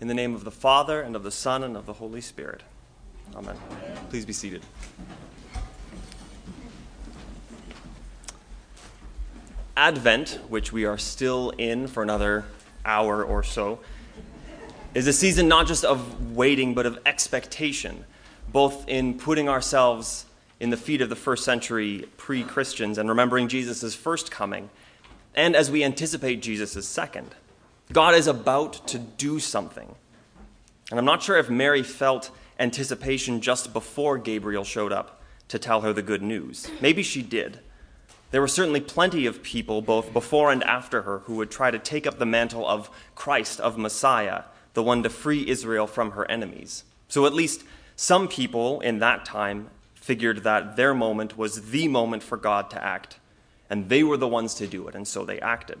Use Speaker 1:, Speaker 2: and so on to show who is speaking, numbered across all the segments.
Speaker 1: In the name of the Father, and of the Son, and of the Holy Spirit. Amen. Please be seated. Advent, which we are still in for another hour or so, is a season not just of waiting, but of expectation, both in putting ourselves in the feet of the first century pre Christians and remembering Jesus' first coming, and as we anticipate Jesus' second. God is about to do something. And I'm not sure if Mary felt anticipation just before Gabriel showed up to tell her the good news. Maybe she did. There were certainly plenty of people, both before and after her, who would try to take up the mantle of Christ, of Messiah, the one to free Israel from her enemies. So at least some people in that time figured that their moment was the moment for God to act, and they were the ones to do it, and so they acted.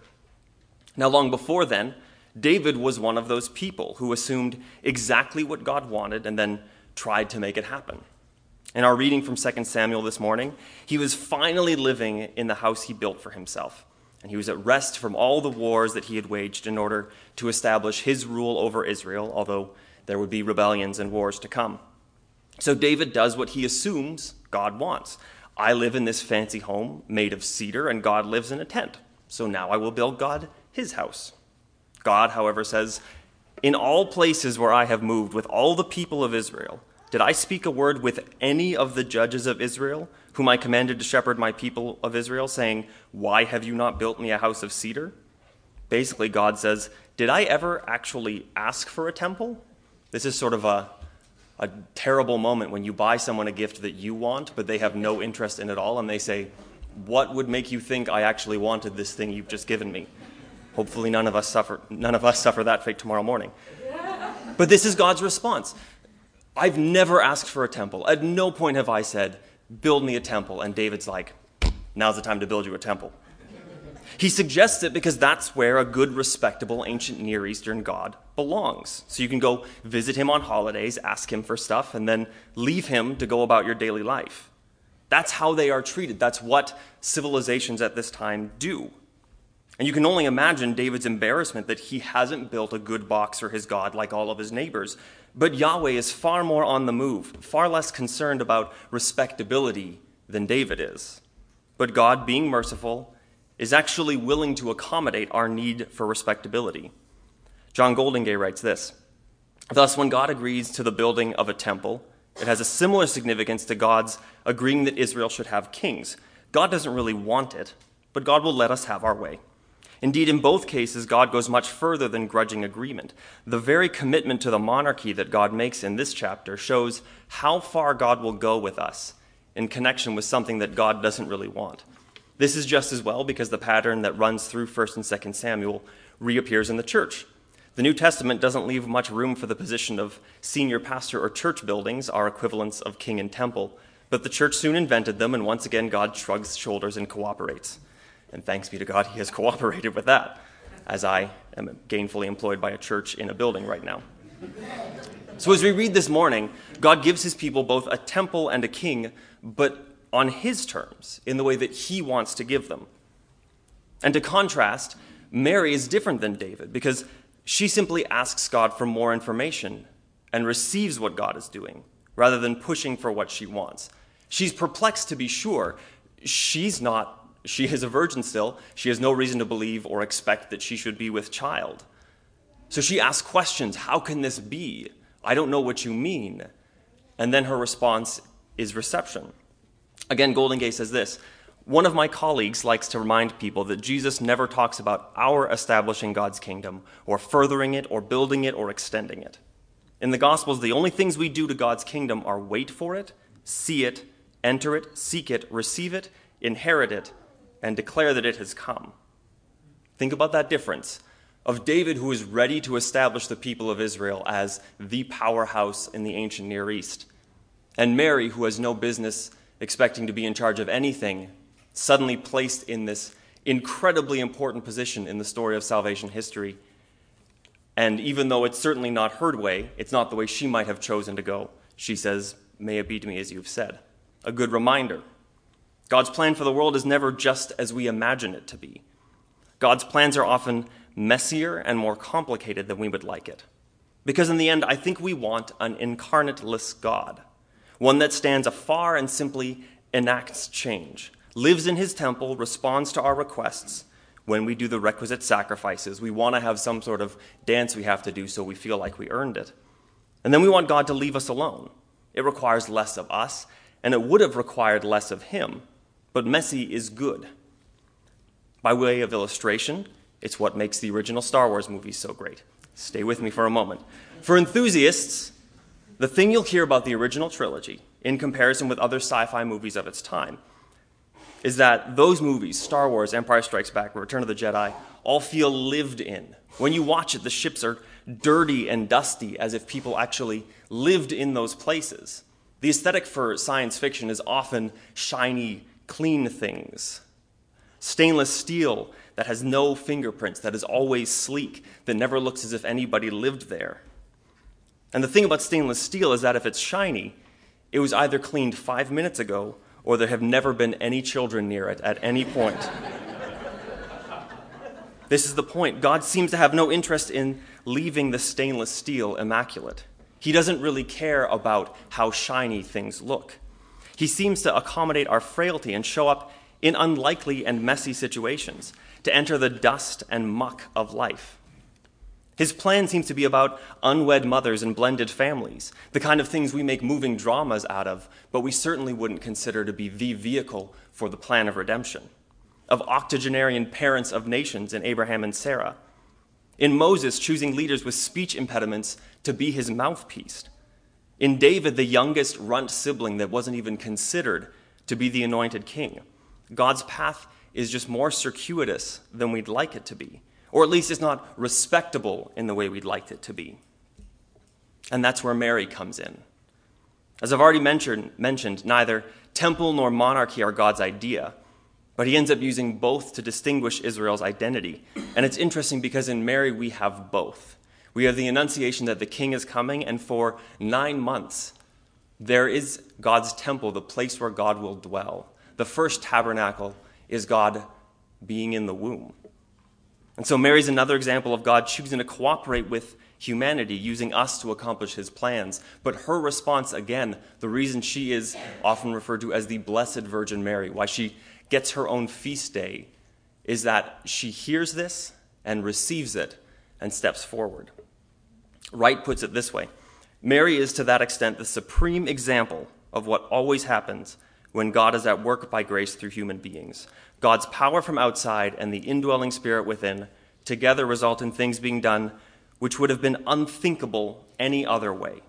Speaker 1: Now, long before then, David was one of those people who assumed exactly what God wanted and then tried to make it happen. In our reading from 2 Samuel this morning, he was finally living in the house he built for himself. And he was at rest from all the wars that he had waged in order to establish his rule over Israel, although there would be rebellions and wars to come. So David does what he assumes God wants. I live in this fancy home made of cedar, and God lives in a tent. So now I will build God his house. God, however, says, In all places where I have moved with all the people of Israel, did I speak a word with any of the judges of Israel, whom I commanded to shepherd my people of Israel, saying, Why have you not built me a house of cedar? Basically, God says, Did I ever actually ask for a temple? This is sort of a, a terrible moment when you buy someone a gift that you want, but they have no interest in it all, and they say, What would make you think I actually wanted this thing you've just given me? Hopefully, none of us suffer, none of us suffer that fate tomorrow morning. But this is God's response. I've never asked for a temple. At no point have I said, Build me a temple. And David's like, Now's the time to build you a temple. He suggests it because that's where a good, respectable, ancient Near Eastern god belongs. So you can go visit him on holidays, ask him for stuff, and then leave him to go about your daily life. That's how they are treated. That's what civilizations at this time do. And you can only imagine David's embarrassment that he hasn't built a good box for his God like all of his neighbors. But Yahweh is far more on the move, far less concerned about respectability than David is. But God, being merciful, is actually willing to accommodate our need for respectability. John Goldingay writes this Thus, when God agrees to the building of a temple, it has a similar significance to God's agreeing that Israel should have kings. God doesn't really want it, but God will let us have our way. Indeed, in both cases, God goes much further than grudging agreement. The very commitment to the monarchy that God makes in this chapter shows how far God will go with us in connection with something that God doesn't really want. This is just as well because the pattern that runs through 1st and 2nd Samuel reappears in the church. The New Testament doesn't leave much room for the position of senior pastor or church buildings, our equivalents of king and temple, but the church soon invented them, and once again, God shrugs shoulders and cooperates. And thanks be to God, he has cooperated with that, as I am gainfully employed by a church in a building right now. So, as we read this morning, God gives his people both a temple and a king, but on his terms, in the way that he wants to give them. And to contrast, Mary is different than David because she simply asks God for more information and receives what God is doing rather than pushing for what she wants. She's perplexed to be sure. She's not she is a virgin still. She has no reason to believe or expect that she should be with child. So she asks questions How can this be? I don't know what you mean. And then her response is reception. Again, Goldingay says this One of my colleagues likes to remind people that Jesus never talks about our establishing God's kingdom, or furthering it, or building it, or extending it. In the Gospels, the only things we do to God's kingdom are wait for it, see it, enter it, seek it, receive it, inherit it, and declare that it has come. Think about that difference of David, who is ready to establish the people of Israel as the powerhouse in the ancient Near East, and Mary, who has no business expecting to be in charge of anything, suddenly placed in this incredibly important position in the story of salvation history. And even though it's certainly not her way, it's not the way she might have chosen to go. She says, May it be to me as you have said. A good reminder God's plan for the world is never just as we imagine it to be. God's plans are often messier and more complicated than we would like it. Because in the end, I think we want an incarnateless God, one that stands afar and simply enacts change, lives in his temple, responds to our requests. When we do the requisite sacrifices, we want to have some sort of dance we have to do so we feel like we earned it. And then we want God to leave us alone. It requires less of us, and it would have required less of him, but messy is good. By way of illustration, it's what makes the original Star Wars movies so great. Stay with me for a moment. For enthusiasts, the thing you'll hear about the original trilogy, in comparison with other sci fi movies of its time, is that those movies, Star Wars, Empire Strikes Back, Return of the Jedi, all feel lived in. When you watch it, the ships are dirty and dusty, as if people actually lived in those places. The aesthetic for science fiction is often shiny, clean things. Stainless steel that has no fingerprints, that is always sleek, that never looks as if anybody lived there. And the thing about stainless steel is that if it's shiny, it was either cleaned five minutes ago or there have never been any children near it at any point. this is the point. God seems to have no interest in leaving the stainless steel immaculate. He doesn't really care about how shiny things look. He seems to accommodate our frailty and show up in unlikely and messy situations, to enter the dust and muck of life. His plan seems to be about unwed mothers and blended families, the kind of things we make moving dramas out of, but we certainly wouldn't consider to be the vehicle for the plan of redemption. Of octogenarian parents of nations in Abraham and Sarah. In Moses, choosing leaders with speech impediments to be his mouthpiece. In David, the youngest runt sibling that wasn't even considered to be the anointed king. God's path is just more circuitous than we'd like it to be or at least it's not respectable in the way we'd like it to be. And that's where Mary comes in. As I've already mentioned, mentioned, neither temple nor monarchy are God's idea, but he ends up using both to distinguish Israel's identity. And it's interesting because in Mary we have both. We have the annunciation that the king is coming, and for nine months, there is God's temple, the place where God will dwell. The first tabernacle is God being in the womb. And so Mary's another example of God choosing to cooperate with humanity, using us to accomplish his plans. But her response, again, the reason she is often referred to as the Blessed Virgin Mary, why she gets her own feast day, is that she hears this and receives it and steps forward. Wright puts it this way Mary is to that extent the supreme example of what always happens when God is at work by grace through human beings. God's power from outside and the indwelling spirit within together result in things being done which would have been unthinkable any other way.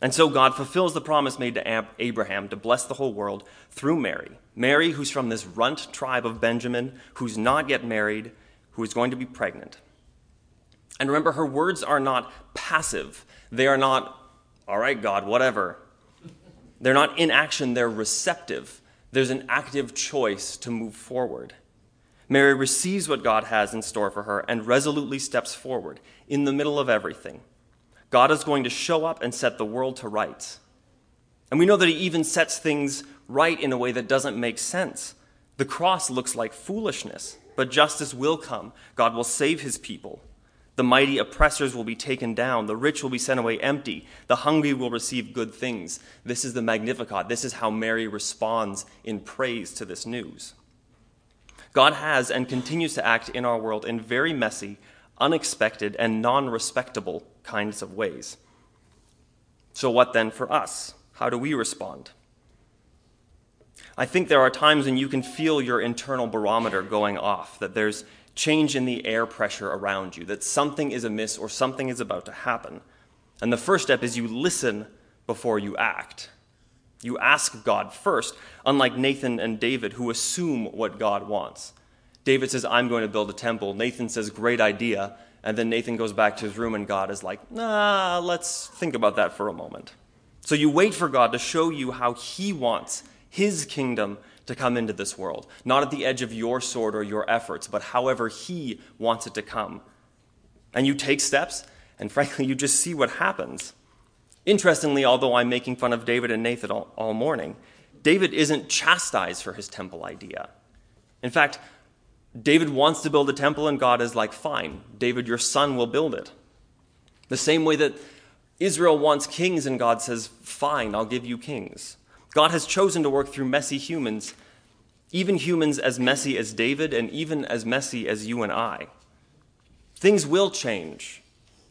Speaker 1: And so God fulfills the promise made to Abraham to bless the whole world through Mary. Mary, who's from this runt tribe of Benjamin, who's not yet married, who is going to be pregnant. And remember, her words are not passive. They are not, all right, God, whatever. They're not in action, they're receptive. There's an active choice to move forward. Mary receives what God has in store for her and resolutely steps forward in the middle of everything. God is going to show up and set the world to rights. And we know that He even sets things right in a way that doesn't make sense. The cross looks like foolishness, but justice will come. God will save His people. The mighty oppressors will be taken down. The rich will be sent away empty. The hungry will receive good things. This is the Magnificat. This is how Mary responds in praise to this news. God has and continues to act in our world in very messy, unexpected, and non respectable kinds of ways. So, what then for us? How do we respond? I think there are times when you can feel your internal barometer going off, that there's change in the air pressure around you, that something is amiss or something is about to happen. And the first step is you listen before you act. You ask God first, unlike Nathan and David, who assume what God wants. David says, I'm going to build a temple. Nathan says, Great idea. And then Nathan goes back to his room, and God is like, Nah, let's think about that for a moment. So you wait for God to show you how He wants His kingdom to come into this world, not at the edge of your sword or your efforts, but however He wants it to come. And you take steps, and frankly, you just see what happens. Interestingly, although I'm making fun of David and Nathan all, all morning, David isn't chastised for his temple idea. In fact, David wants to build a temple, and God is like, fine, David, your son will build it. The same way that Israel wants kings, and God says, Fine, I'll give you kings. God has chosen to work through messy humans, even humans as messy as David, and even as messy as you and I. Things will change.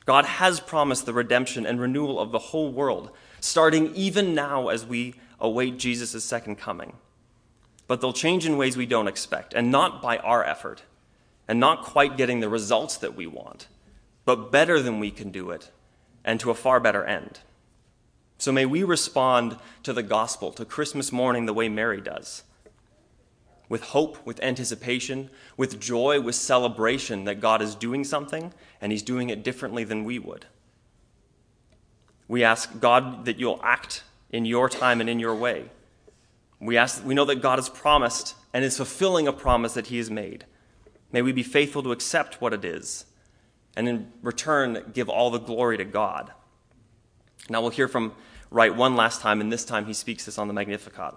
Speaker 1: God has promised the redemption and renewal of the whole world, starting even now as we await Jesus' second coming. But they'll change in ways we don't expect, and not by our effort, and not quite getting the results that we want, but better than we can do it, and to a far better end. So may we respond to the gospel, to Christmas morning, the way Mary does with hope, with anticipation, with joy, with celebration that God is doing something and He's doing it differently than we would. We ask God that you'll act in your time and in your way. We, ask, we know that God has promised and is fulfilling a promise that He has made. May we be faithful to accept what it is and in return give all the glory to God. Now we'll hear from Wright one last time, and this time he speaks this on the Magnificat.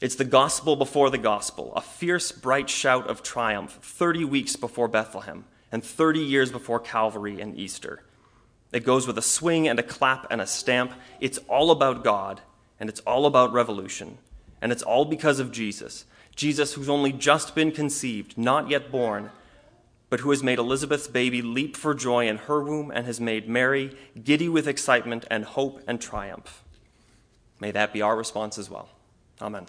Speaker 1: It's the gospel before the gospel, a fierce, bright shout of triumph 30 weeks before Bethlehem and 30 years before Calvary and Easter. It goes with a swing and a clap and a stamp. It's all about God, and it's all about revolution. And it's all because of Jesus. Jesus, who's only just been conceived, not yet born, but who has made Elizabeth's baby leap for joy in her womb and has made Mary giddy with excitement and hope and triumph. May that be our response as well. Amen.